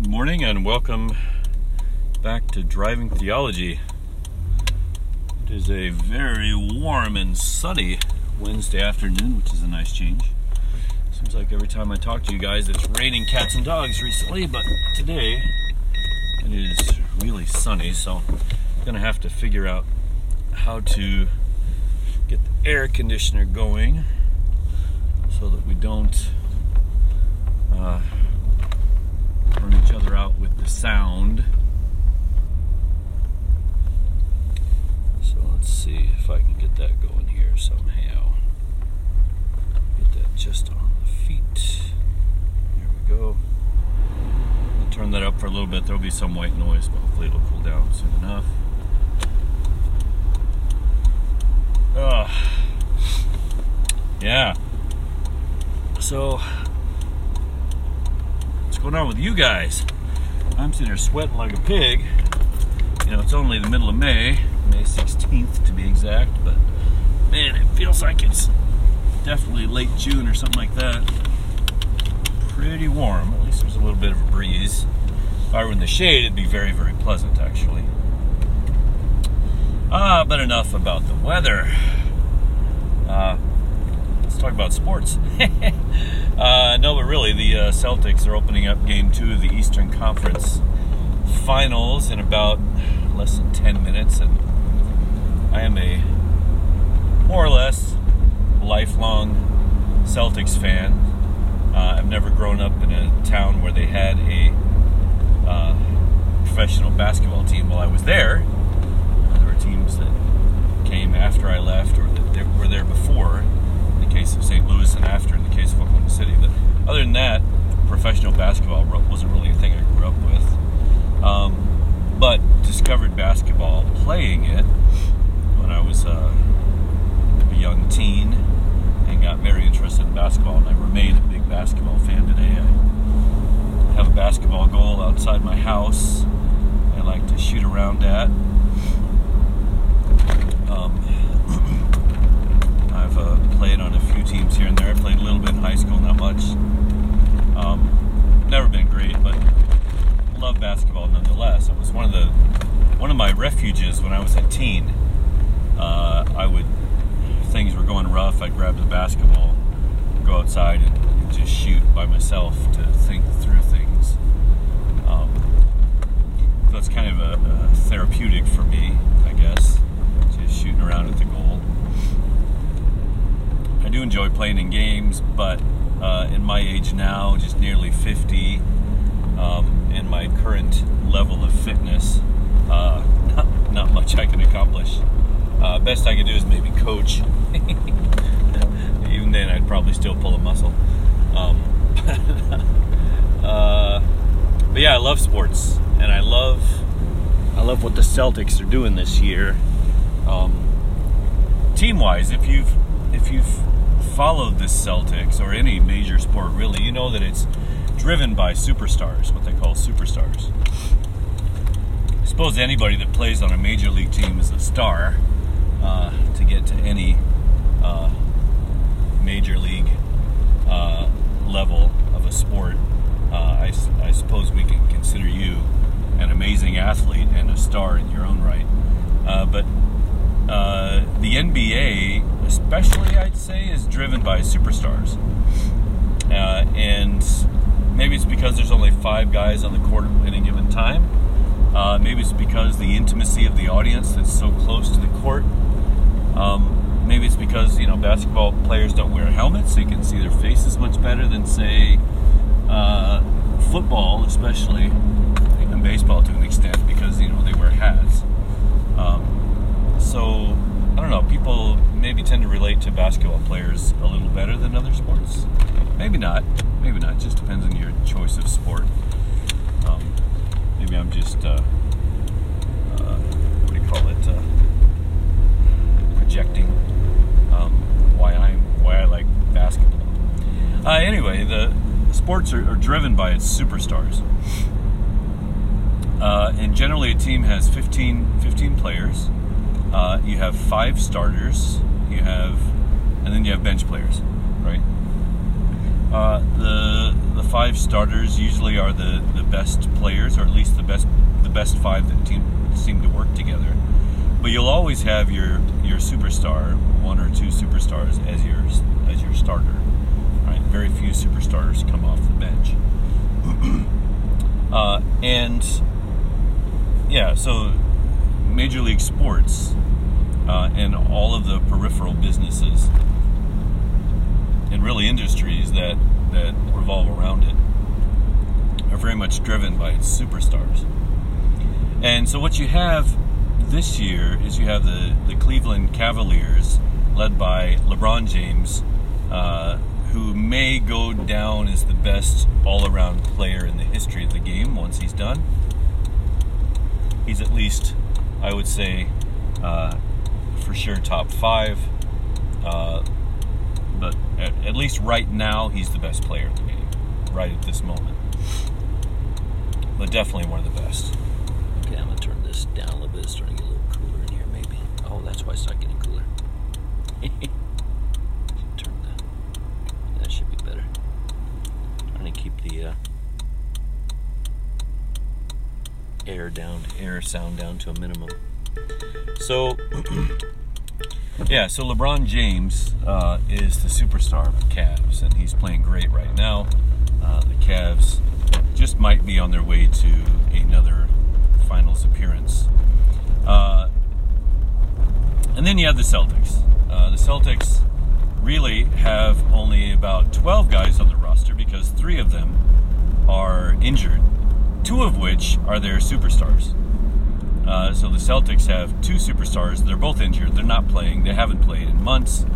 Good morning and welcome back to Driving Theology. It is a very warm and sunny Wednesday afternoon, which is a nice change. Seems like every time I talk to you guys, it's raining cats and dogs recently, but today it is really sunny, so I'm gonna have to figure out how to get the air conditioner going so that we don't uh, burn each other out with the sound. So let's see if I can get that going here somehow. Get that just on the feet. There we go. I'll turn that up for a little bit. There'll be some white noise, but hopefully it'll cool down soon enough. Ugh. Yeah. So, what's going on with you guys? I'm sitting here sweating like a pig. You know, it's only the middle of May, May 16th to be exact, but man, it feels like it's definitely late June or something like that. Pretty warm. At least there's a little bit of a breeze. If I were in the shade, it'd be very, very pleasant, actually. Ah, but enough about the weather. Uh, let's talk about sports. uh, no, but really, the uh, Celtics are opening up Game Two of the Eastern Conference Finals in about less than ten minutes, and I am a more or less lifelong Celtics fan. Uh, I've never grown up in a town where they had a uh, professional basketball team while I was there. Uh, there were teams that came after I left or that were there before, in the case of St. Louis, and after in case of Oklahoma City. But other than that, professional basketball wasn't really a thing I grew up with. Um, but discovered basketball playing it when I was uh, a young teen and got very interested in basketball, and I remain a big basketball fan today. I have a basketball goal outside my house I like to shoot around at. Um, I've uh, played on a few teams here and there. I played a little bit in high school, not much. Um, never been great, but love basketball nonetheless. It was one of the one of my refuges when I was a teen. Uh, I would things were going rough. I'd grab the basketball, go outside, and, just shoot by myself to think through things. Um, so that's kind of a, a therapeutic for me, I guess just shooting around at the goal. I do enjoy playing in games, but uh, in my age now, just nearly 50, um, in my current level of fitness, uh, not, not much I can accomplish. Uh, best I can do is maybe coach. Even then, I'd probably still pull a muscle. Um, uh, but yeah, I love sports, and I love I love what the Celtics are doing this year. Um, team wise, if you've if you've followed the Celtics or any major sport really, you know that it's driven by superstars, what they call superstars. I suppose anybody that plays on a major league team is a star uh, to get to any uh, major league uh, level of a sport. Uh, I, I suppose we can consider you an amazing athlete and a star in your own right. Uh, but uh, the NBA, especially, I'd say, is driven by superstars. Uh, and maybe it's because there's only five guys on the court at any given time. Uh, maybe it's because the intimacy of the audience that's so close to the court. Um, maybe it's because you know basketball players don't wear helmets, so you can see their faces much better than say uh, football, especially and baseball to an extent, because you know they wear hats. Um, so I don't know. People maybe tend to relate to basketball players a little better than other sports. Maybe not. Maybe not. It just depends on your choice of sport. Um, maybe I'm just uh, uh, what do you call it? Uh, projecting um, why I'm why I like basketball. Uh, anyway, the sports are, are driven by its superstars. Uh, and generally, a team has 15, 15 players. Uh, you have five starters. You have, and then you have bench players, right? Uh, the the five starters usually are the, the best players, or at least the best the best five that team seem to work together. But you'll always have your your superstar, one or two superstars as your as your starter. Right? Very few superstars come off the bench. uh, and yeah, so Major League Sports uh, and all of the peripheral businesses and really industries that that revolve around it are very much driven by its superstars. And so what you have this year is you have the, the Cleveland Cavaliers, led by LeBron James, uh, who may go down as the best all around player in the history of the game once he's done. He's at least, I would say, uh, for sure top five. Uh, but at, at, least right now, he's the best player in the game, right at this moment. But definitely one of the best. Okay, I'm gonna turn this down a little bit. It's starting to get a little cooler in here, maybe. Oh, that's why it's not getting cooler. turn that. That should be better. Trying to keep the uh, air down, air sound down to a minimum. So. Yeah, so LeBron James uh, is the superstar of the Cavs, and he's playing great right now. Uh, the Cavs just might be on their way to another finals appearance. Uh, and then you have the Celtics. Uh, the Celtics really have only about 12 guys on the roster because three of them are injured, two of which are their superstars. Uh, so the Celtics have two superstars. They're both injured. They're not playing. They haven't played in months.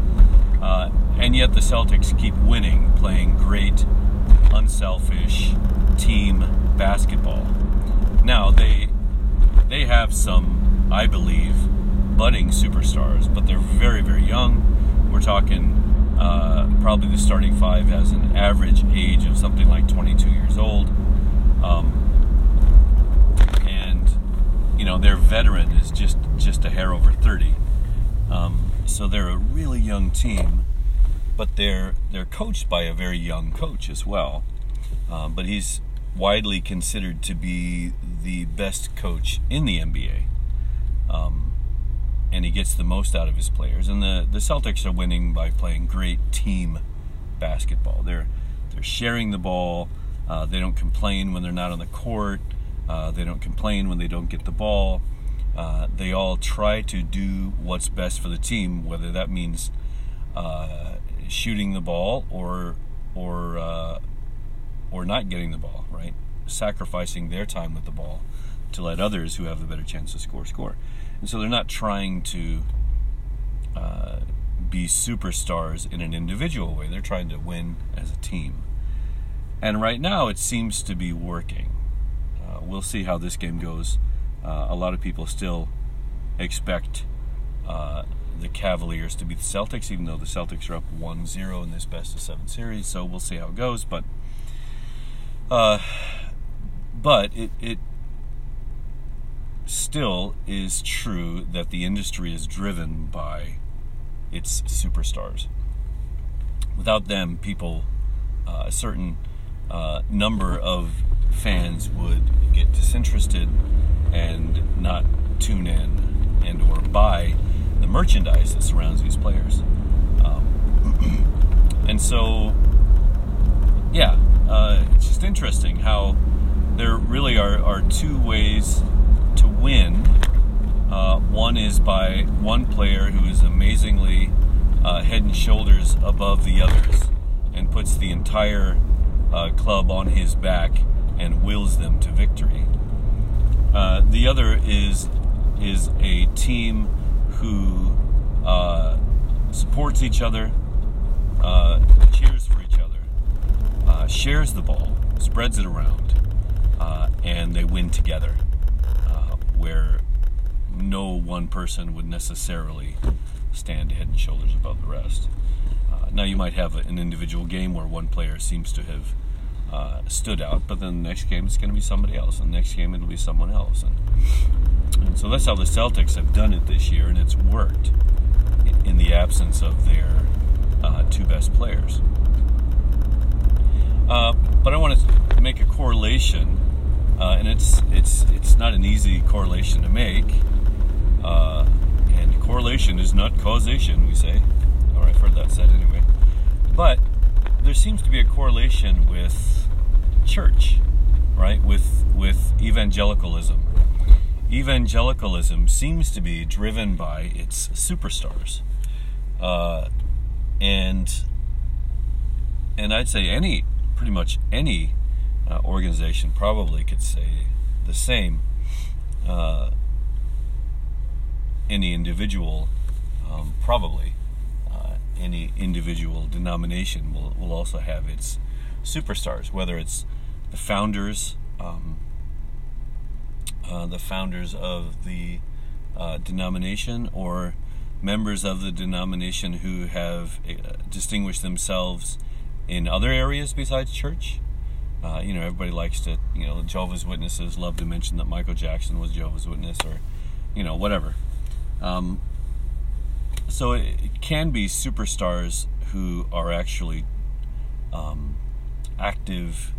Uh, and yet the Celtics keep winning, playing great, unselfish team basketball. Now they they have some, I believe, budding superstars, but they're very very young. We're talking uh, probably the starting five has an average age of something like 22 years old. Um, you know their veteran is just just a hair over 30 um, so they're a really young team but they're they're coached by a very young coach as well. Um, but he's widely considered to be the best coach in the NBA um, and he gets the most out of his players. And the, the Celtics are winning by playing great team basketball. They're they're sharing the ball. Uh, they don't complain when they're not on the court uh, they don't complain when they don't get the ball. Uh, they all try to do what's best for the team, whether that means uh, shooting the ball or or uh, or not getting the ball. Right, sacrificing their time with the ball to let others who have the better chance to score score. And so they're not trying to uh, be superstars in an individual way. They're trying to win as a team. And right now, it seems to be working we'll see how this game goes. Uh, a lot of people still expect uh, the Cavaliers to beat the Celtics, even though the Celtics are up 1 0 in this best of seven series. So we'll see how it goes. But uh, but it, it still is true that the industry is driven by its superstars. Without them, people, uh, a certain uh, number of fans would get disinterested and not tune in and or buy the merchandise that surrounds these players. Um, and so, yeah, uh, it's just interesting how there really are, are two ways to win. Uh, one is by one player who is amazingly uh, head and shoulders above the others and puts the entire uh, club on his back and wills them to victory. Uh, the other is is a team who uh, supports each other, uh, cheers for each other, uh, shares the ball, spreads it around, uh, and they win together. Uh, where no one person would necessarily stand head and shoulders above the rest. now you might have an individual game where one player seems to have uh, stood out. But then the next game it's going to be somebody else, and the next game it'll be someone else, and, and so that's how the Celtics have done it this year, and it's worked in the absence of their uh, two best players. Uh, but I want to make a correlation, uh, and it's it's it's not an easy correlation to make. Uh, and correlation is not causation, we say. Or I've heard that said anyway. But there seems to be a correlation with church, right? With with evangelicalism. Evangelicalism seems to be driven by its superstars, uh, and and I'd say any pretty much any uh, organization probably could say the same. Uh, any individual, um, probably any individual denomination will, will also have its superstars, whether it's the founders, um, uh, the founders of the uh, denomination, or members of the denomination who have uh, distinguished themselves in other areas besides church. Uh, you know, everybody likes to, you know, Jehovah's Witnesses love to mention that Michael Jackson was Jehovah's Witness or, you know, whatever. Um, so it, can be superstars who are actually um, active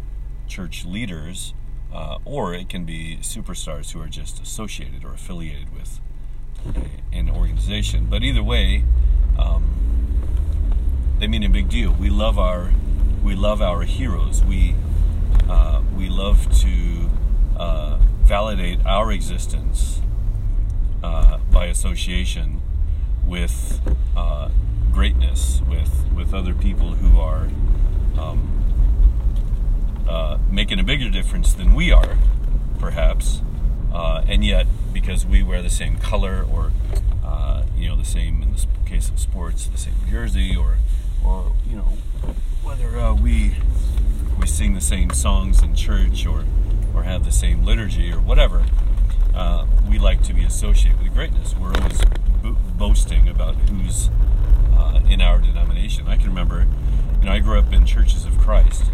church leaders, uh, or it can be superstars who are just associated or affiliated with a, an organization. But either way, um, they mean a big deal. We love our we love our heroes. We uh, we love to uh, validate our existence uh, by association with uh, greatness, with with other people who are um, uh, making a bigger difference than we are, perhaps, uh, and yet because we wear the same color or you know the same in the case of sports, the same jersey or or you know whether uh, we we sing the same songs in church or or have the same liturgy or whatever, uh, we like to be associated with greatness. We're always bo- boasting about who's uh, in our denomination. I can remember, you know, I grew up in churches of Christ,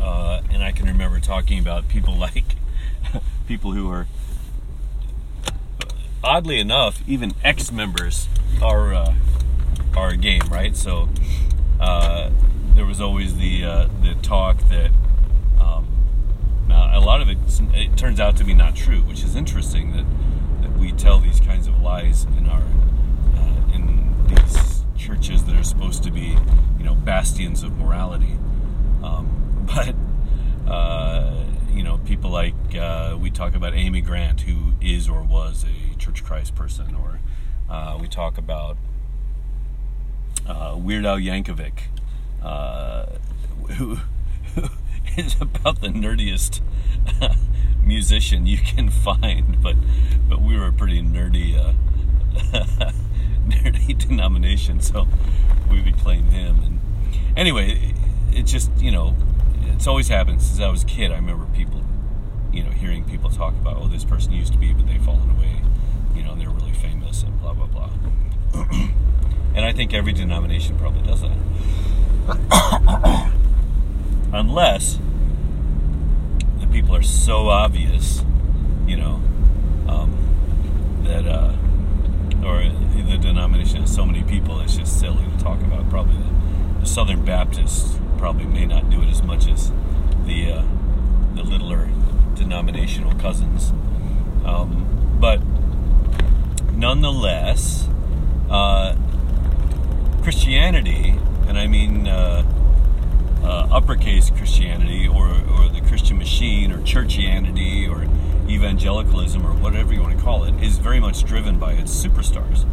uh, and I can remember talking about people like people who are oddly enough, even ex-members are uh, are a game, right? So uh, there was always the uh, the talk that um, a lot of it it turns out to be not true, which is interesting that that we tell these kinds of lies in our uh, in these churches that are supposed to be you know bastions of morality, um, but. Uh, you know, people like uh, we talk about Amy Grant, who is or was a Church of Christ person, or uh, we talk about uh, Weird Al Yankovic, uh, who, who is about the nerdiest musician you can find, but but we were a pretty nerdy uh, nerdy denomination, so we would claim him. And anyway, it, just you know it's always happened since I was a kid. I remember people, you know, hearing people talk about, oh, this person used to be, but they've fallen away, you know, and they're really famous and blah blah blah. And I think every denomination probably does that. Unless the people are so obvious, that, uh, or the denomination has so many people, it's just silly to talk about. Probably the, the Southern Baptists probably may not do it as much as the, uh, the littler denominational cousins. Um, but nonetheless, uh, Christianity, and I mean uh, uh, uppercase Christianity or, or the Christian machine or churchianity or evangelicalism or whatever you want to call it, is very much driven by its superstars.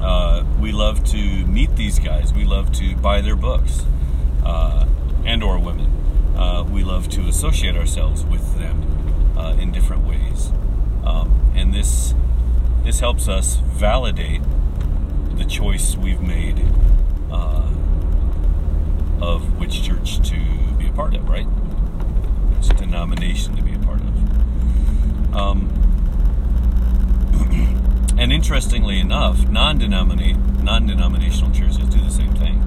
Uh, we love to meet these guys. We love to buy their books uh, and or women. Uh, we love to associate ourselves with them uh, in different ways, um, and this this helps us validate the choice we've made uh, of which church to be a part of, right? Which denomination to be a part of. Um, and interestingly enough, non-denominational churches do the same thing.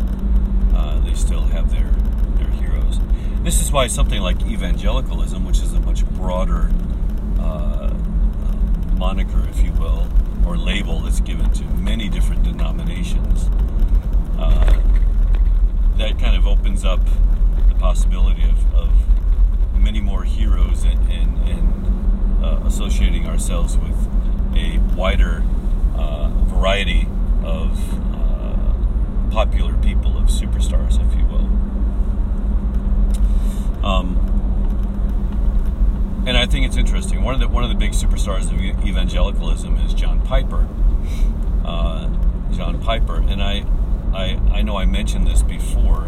Uh, they still have their their heroes. This is why something like evangelicalism, which is a much broader uh, moniker, if you will, or label that's given to many different denominations. Uh, that kind of opens up the possibility of, of many more heroes and, and, and uh, associating ourselves with a wider uh, variety of uh, popular people, of superstars, if you will. Um, and I think it's interesting. One of the one of the big superstars of evangelicalism is John Piper. Uh, John Piper, and I, I, I know I mentioned this before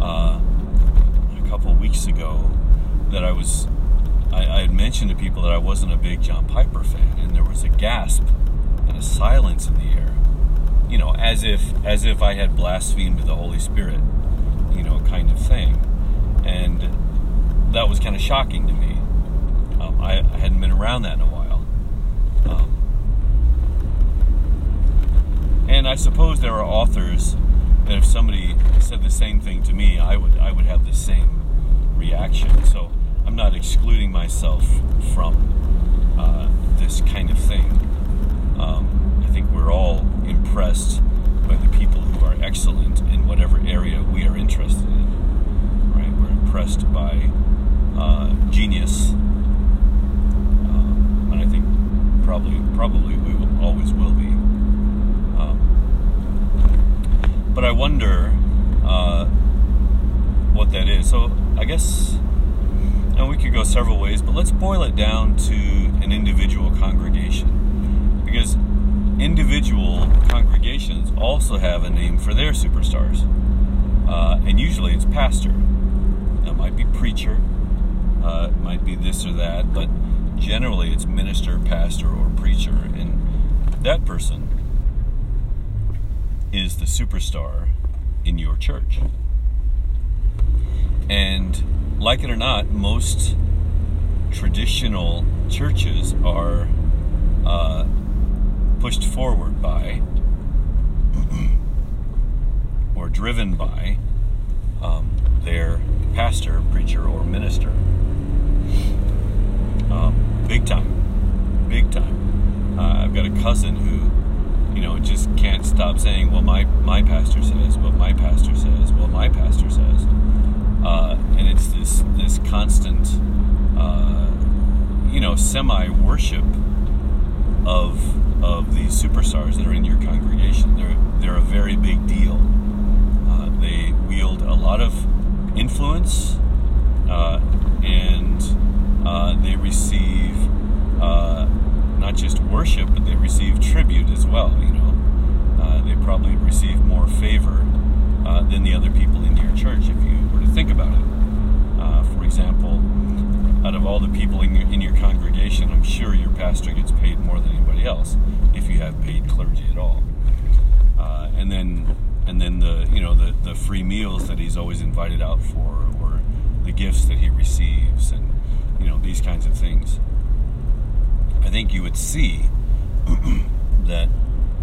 uh, a couple weeks ago that I was I, I, had mentioned to people that I wasn't a big John Piper fan, and there was a gasp silence in the air, you know, as if as if I had blasphemed the Holy Spirit, you know, kind of thing, and that was kind of shocking to me. Um, I, I, hadn't been around that in a while, um, and I suppose there are authors that if somebody said the same thing to me, I would I would have the same reaction. So I'm not excluding myself from uh, this kind of thing. Um, think we're all impressed by the people who are excellent in whatever area we are interested in. Right? We're impressed by uh, genius, uh, and I think probably probably we will, always will be. Um, but I wonder uh, what that is. So I guess and we could go several ways, but let's boil it down to an individual congregation. Because individual congregations also have a name for their superstars. Uh, and usually it's pastor. It might be preacher, uh, it might be this or that, but generally it's minister, pastor, or preacher. And that person is the superstar in your church. And like it or not, most traditional churches are uh, pushed forward by or driven by um, their pastor, preacher, or minister. Um, big time. Big time. Uh, I've got a cousin who, you know, just can't stop saying, well, my, my pastor says, what my pastor says, well, my pastor says. Uh, and it's this this constant, uh, you know, semi worship of of these superstars that are in your congregation. They're they're a very big deal. Uh, they wield a lot of influence, uh, and uh, they receive not just worship, but they receive tribute as well. You know, they probably receive more favor than the other people in your church if you were to think about it. Uh, for example, out of all the people in your, in your congregation, I'm sure your pastor gets paid more than anybody else if you have paid clergy at all. Uh, and then and then the you know the, the free meals that he's always invited out for, or the gifts that he receives, and you know these kinds of things. I think you would see that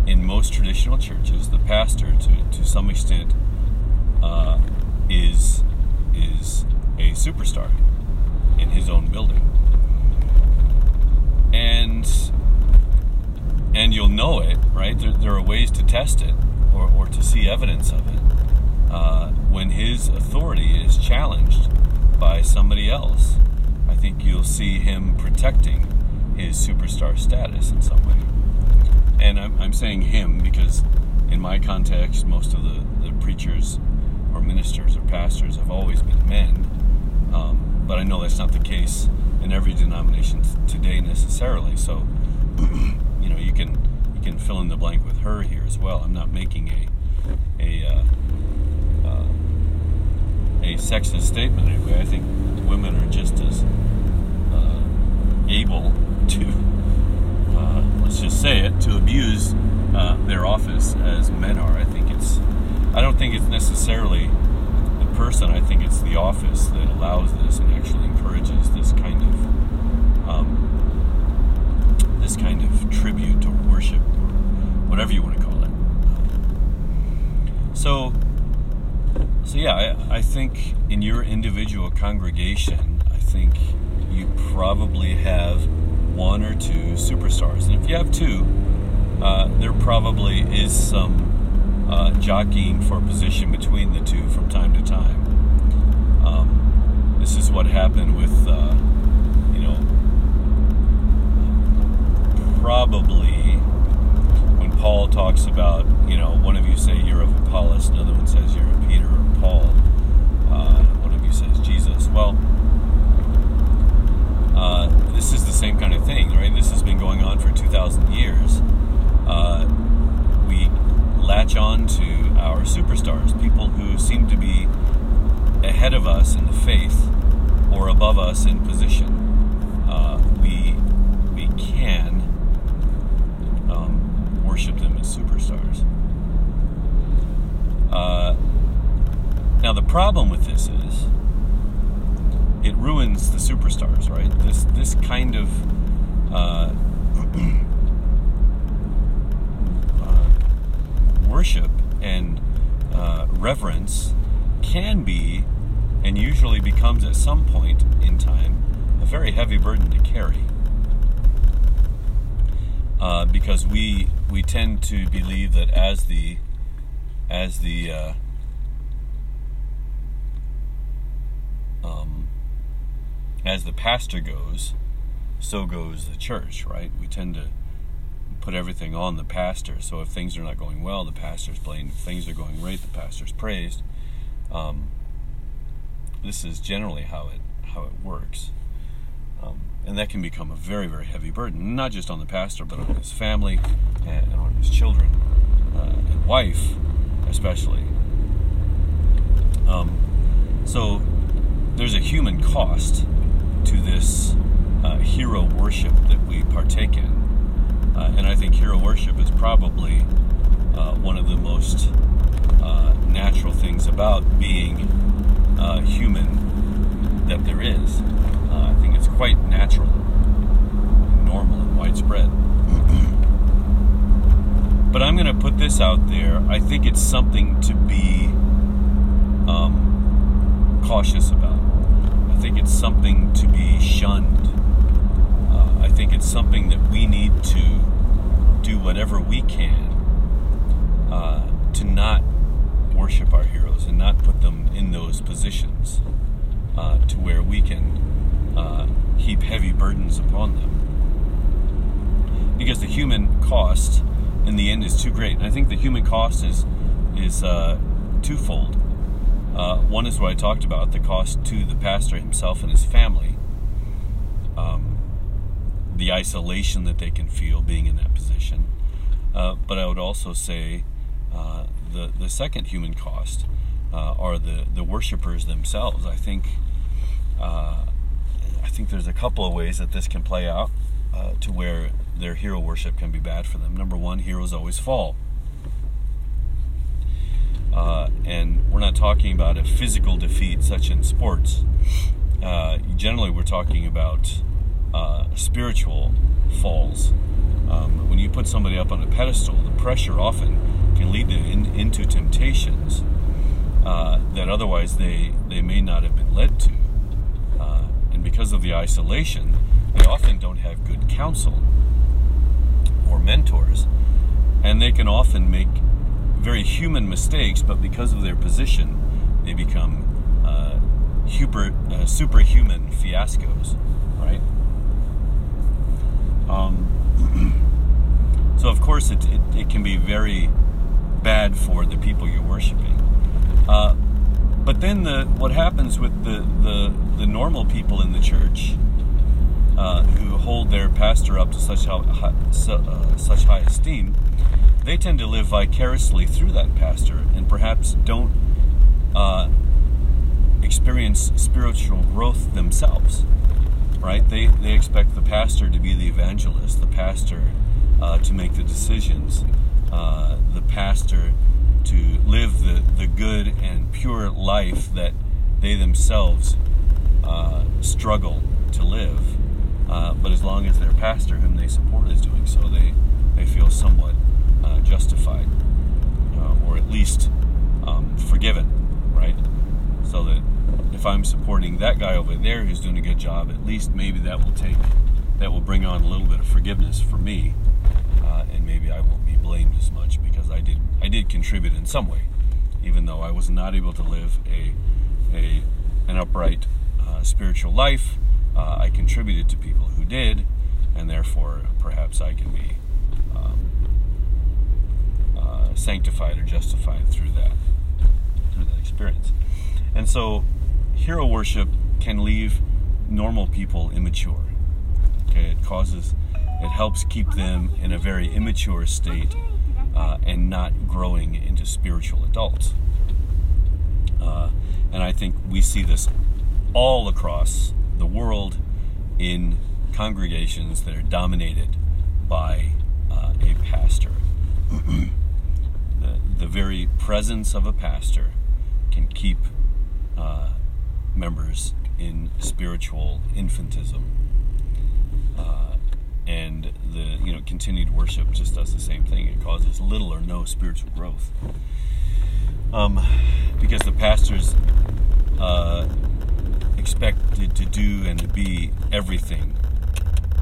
in most traditional churches, the pastor, to to some extent, uh, is is a superstar in his own building. And and you'll know it, right? There, there are ways to test it or, or to see evidence of it uh, when his authority is challenged by somebody else. I think you'll see him protecting his superstar status in some way. And I'm, I'm saying him because, in my context, most of the, the preachers or ministers or pastors have always been men. Um, but I know that's not the case in every denomination today necessarily. So, you know, you can you can fill in the blank with her here as well. I'm not making a a uh, uh, a sexist statement anyway. I think women are just as uh, able to uh, let's just say it to abuse uh, their office as men are. I think it's I don't think it's necessarily person. I think it's the office that allows this and actually encourages this kind of um, this kind of tribute or worship or whatever you want to call it. So, so yeah, I, I think in your individual congregation, I think you probably have one or two superstars, and if you have two, uh, there probably is some uh, jockeying for position between the two from time to time. Um, this is what happened with, uh, you know, probably when Paul talks about, you know, one of you say you're of Apollos, another one says you're of Peter or Paul, uh, one of you says Jesus. Well, uh, this is the same kind of thing, right? This has been going on for 2,000 years. Uh, we latch on to our superstars, people who seem to be ahead of us in the faith or above us in position. Uh, we we can um, worship them as superstars. Uh, now the problem with this is it ruins the superstars, right? This this kind of uh, uh, worship and uh, reverence can be, and usually becomes at some point in time, a very heavy burden to carry. Uh, because we we tend to believe that as the as the um, as the pastor goes, so goes the church, right? We tend to put everything on the pastor. So if things are not going well, the pastor's blamed. If things are going right, the pastor's praised. Um, this is generally how it how it works, um, and that can become a very very heavy burden, not just on the pastor, but on his family and, on his children uh, and wife, especially. Um, so there's a human cost to this uh, hero worship that we partake in. Uh, and I think hero worship is probably uh, one of the most uh, natural things about being uh, human that there is. Uh, I think it's quite natural, normal, and widespread. but I'm going to put this out there. I think it's something to be um, cautious about. I think it's something to be shunned. Uh, I think it's something that we need to do whatever we can uh, to not worship our heroes and not put them in those positions uh, to where we can uh, heap heavy burdens upon them. Because the human cost in the end is too great. And I think the human cost is is uh, twofold. Uh, one is what I talked about the cost to the pastor himself and his family, um, the isolation that they can feel being in that position. Uh, but I would also say uh, the, the second human cost uh, are the, the worshipers themselves. I think, uh, I think there's a couple of ways that this can play out uh, to where their hero worship can be bad for them. Number one, heroes always fall. Uh, and we're not talking about a physical defeat such in sports. Uh, generally, we're talking about uh, spiritual falls. Um, when you put somebody up on a pedestal, the pressure often can lead them in, into temptations uh, that otherwise they, they may not have been led to. Uh, and because of the isolation, they often don't have good counsel or mentors. And they can often make very human mistakes, but because of their position, they become uh, uh, superhuman fiascos, right? Um, so, of course, it, it, it, can be very bad for the people you're worshiping. Uh, but then the what happens with the, the, the normal people in the church uh, who hold their pastor up to such uh, such high esteem they tend to live vicariously through that pastor and perhaps don't uh, experience spiritual growth themselves. Right? They they expect the pastor to be the evangelist, the pastor uh, to make the decisions, uh, the pastor to live the, the good and pure life that they themselves uh, struggle to live. Uh, but as long as their pastor, whom they support, is doing so, they, they feel somewhat uh, justified, uh, or at least um, forgiven, right? So that if I'm supporting that guy over there who's doing a good job, at least maybe that will take, that will bring on a little bit of forgiveness for me, uh, and maybe I won't be blamed as much because I did, I did contribute in some way, even though I was not able to live a, a an upright, uh, spiritual life. Uh, I contributed to people who did, and therefore perhaps I can be um, uh, sanctified or justified through that through that experience. And so, hero worship can leave normal people immature. Okay, it causes, it helps keep them in a very immature state uh, and not growing into spiritual adults. Uh, and I think we see this all across the world in congregations that are dominated by uh, a pastor. the, very presence of a pastor can keep uh, members in spiritual infantism. Uh, and the you know continued worship just does the same thing. It causes little or no spiritual growth. Um, because the pastors uh, expected to do and to be everything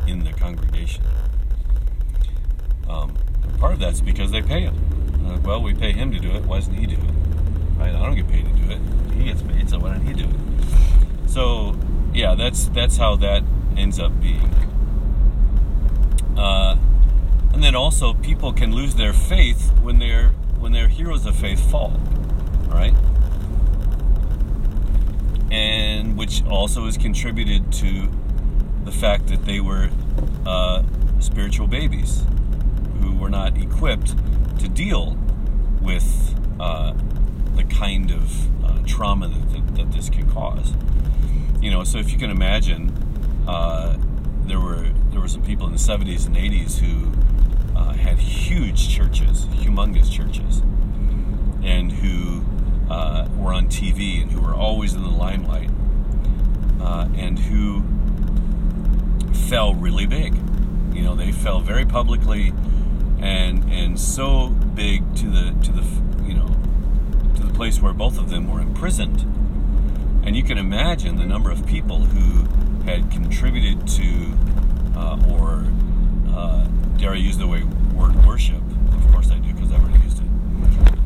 in the congregation. Um, part of that's because they pay him. Uh, well, we pay him to do it. Why doesn't he do it? Right? I don't get paid to do it. He gets paid, so why don't he do it? So, yeah, that's that's how that ends up being. Uh, and then also, people can lose their faith when their when their heroes of faith fall. Right? And which also has contributed to the fact that they were uh, spiritual babies who were not equipped to deal with uh, the kind of uh, trauma that, that, that, this can cause. You know, so if you can imagine, uh, there were there were some people in the 70s and 80s who uh, had huge churches, humongous churches, and who uh, were on TV and who were always in the limelight, and who fell really big. You know, they fell very publicly and and so big to the to the you know to the place where both of them were imprisoned. And you can imagine the number of people who had contributed to uh, or uh, dare I use the word worship? Of course I do because I've already used it.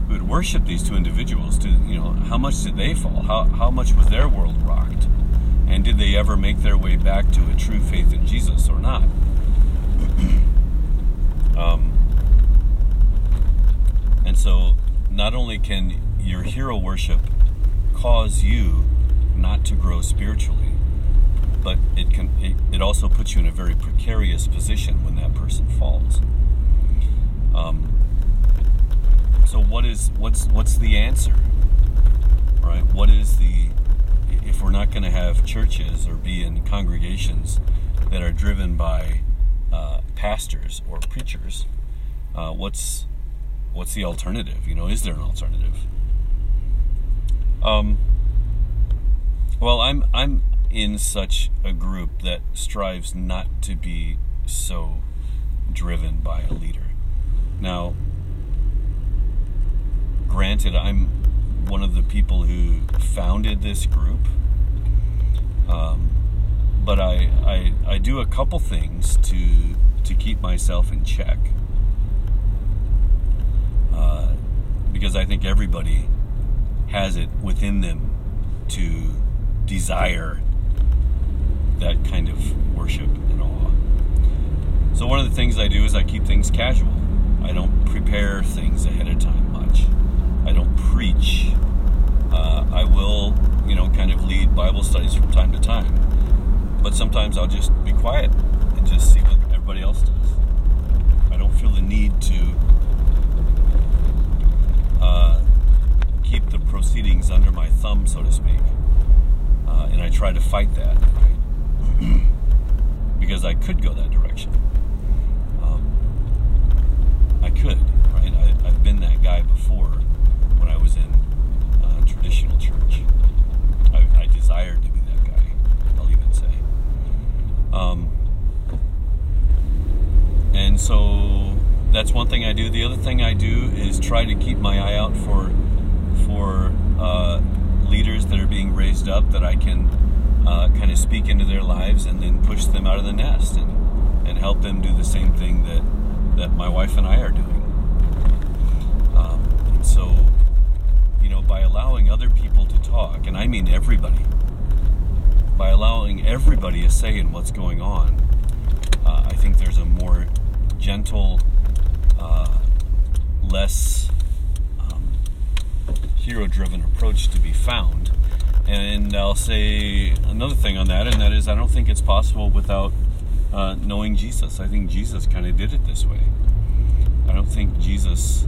Who had worshipped these two individuals? To you know, how much did they fall? How how much was their world rocked? And did they ever make their way back to a true faith in Jesus or not? um, so, not only can your hero worship cause you not to grow spiritually, but it can it, it also puts you in a very precarious position when that person falls. Um, so what is what's what's the answer? Right? What is the if we're not going to have churches or be in congregations that are driven by uh, pastors or preachers, uh, what's what's the alternative? You know, is there an alternative? Um, well, I'm I'm in such a group that strives not to be so driven by a leader. Now, granted, I'm one of the people who founded this group. Um, but I, I, I do a couple things to to keep myself in check uh, because I think everybody has it within them to desire that kind of worship and awe. So one of the things I do is I keep things casual. I don't prepare things ahead of time much. I don't preach. Uh, I will, you know, kind of lead Bible studies from time to time. But sometimes I'll just be quiet and just see what everybody else does. I don't feel the need to uh, keep the proceedings under my thumb, so to speak. Uh, and I try to fight that, right? because I could go that direction. Um, I could, right? I, I've been that guy before when I was in uh, traditional church. I, I desired to be that guy, I'll even say. Um, and so that's one thing I do. The other thing I do is try to keep my eye out for for uh, leaders that are being raised up that I can uh, kind of speak into their lives and then push them out of the nest and, and help them do the same thing that that my wife and I are doing. Um, and so, you know, by allowing other people to talk, and I mean everybody, by allowing everybody a say in what's going on, uh, I think there's a more gentle, uh, less um, hero driven approach to be found. And I'll say another thing on that, and that is I don't think it's possible without uh, knowing Jesus. I think Jesus kind of did it this way. I don't think Jesus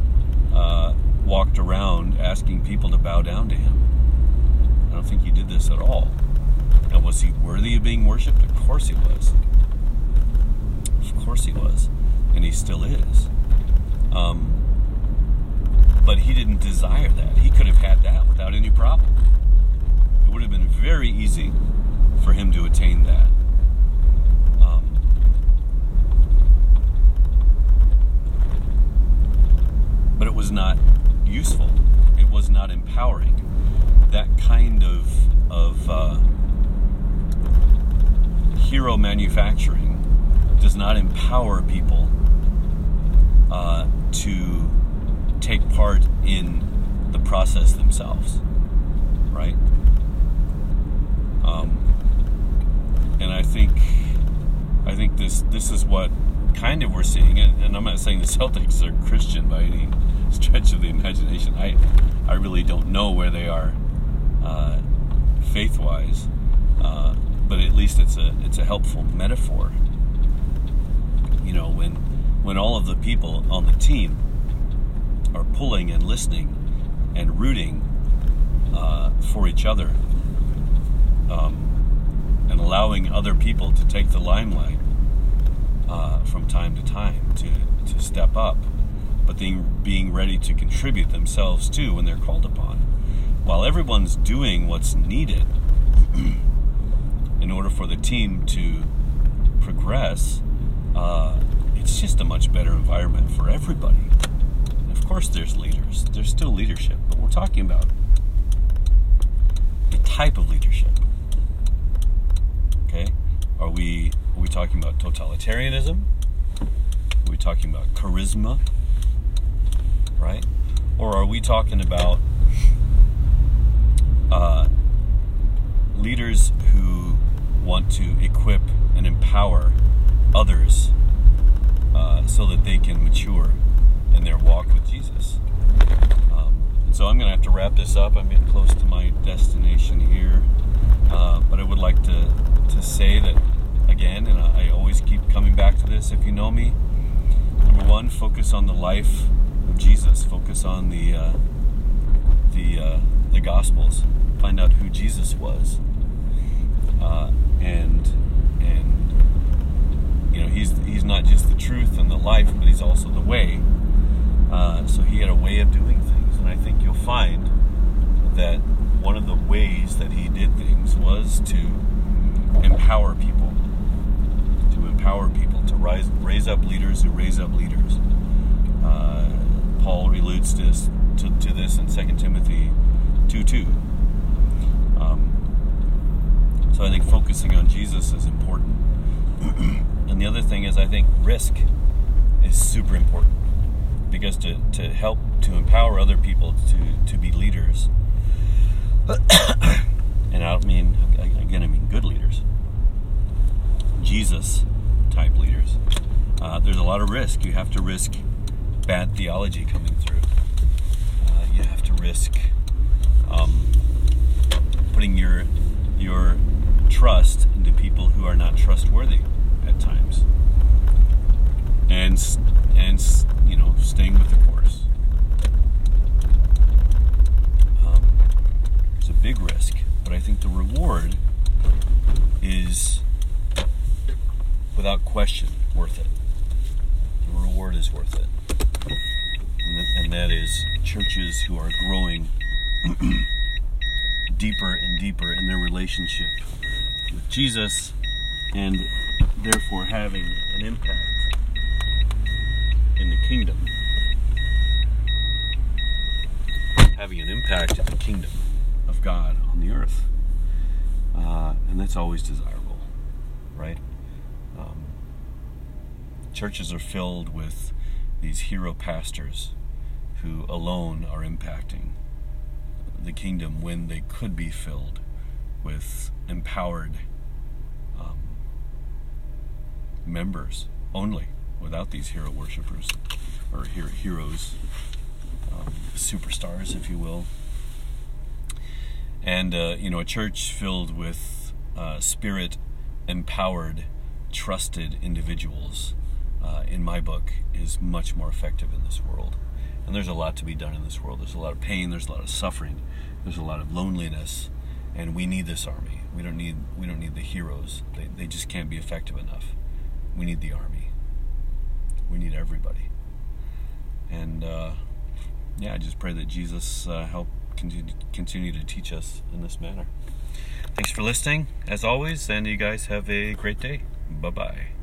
uh, walked around asking people to bow down to him. I don't think he did this at all. Now, was he worthy of being worshipped? Of course he was. Of course he was. And he still is. Um, but he didn't desire that. He could have had that without any problem. It would have been very easy for him to attain that. Um, but it was not useful. It was not empowering. That kind of of uh, hero manufacturing does not empower people uh, to take part in the process themselves, right? Um, and I think I think this this is what kind of we're seeing, and, and I'm not saying the Celtics are Christian by any stretch of the imagination. I I really don't know where they are uh, faith wise, uh, but at least it's a it's a helpful metaphor. You know, when when all of the people on the team are pulling and listening and rooting uh, for each other, um, and allowing other people to take the limelight uh, from time to time to to step up, but being ready to contribute themselves too when they're called upon. While everyone's doing what's needed in order for the team to progress, uh, it's just a much better environment for everybody. Of course, there's leaders, there's still leadership, but we're talking about the type of leadership. Okay? Are we are we talking about totalitarianism? Are we talking about charisma? Right? Or are we talking about uh, leaders who want to equip and empower others uh, so that they can mature in their walk with Jesus. Um, and so I'm going to have to wrap this up. I'm getting close to my destination here. Uh, but I would like to, to say that again, and I, always keep coming back to this if you know me. Number one, focus on the life of Jesus, focus on the, uh, the, uh, the Gospels, find out who Jesus was. Uh, and and you know he's he's not just the truth and the life, but he's also the way. Uh, so he had a way of doing things, and I think you'll find that one of the ways that he did things was to empower people, to empower people, to rise, raise up leaders who raise up leaders. Uh, Paul alludes to this, to, to this in 2 Timothy 2 2. Um, so I think focusing on Jesus is important. and the other thing is, I think risk is super important because to, to help to empower other people to, to be leaders, and I don't mean, again, I mean good leaders, Jesus type leaders, uh, there's a lot of risk. You have to risk bad theology coming through, uh, you have to risk um, putting your your trust into people who are not trustworthy at times, and and you know staying with the course. Um, it's a big risk, but I think the reward is without question worth it. The reward is worth it, and, that is churches who are growing deeper and deeper in their relationship with Jesus and therefore having an impact in the kingdom. Having an impact in the kingdom of God on the earth. Uh, and that's always desirable, right? Um, churches are filled with these hero pastors who alone are impacting the kingdom when they could be filled with empowered um, members only without these hero worshipers or hero heroes um, superstars if you will and uh, you know, a church filled with uh, spirit empowered, trusted individuals, uh, in my book, is much more effective in this world. And there's a lot to be done in this world. There's a lot of pain. There's a lot of suffering. There's a lot of loneliness, and we need this army. We don't need we don't need the heroes. They they just can't be effective enough. We need the army. We need everybody. And uh, yeah, I just pray that Jesus uh, help continue continue to teach us in this manner. Thanks for listening, as always, and you guys have a great day. Bye bye.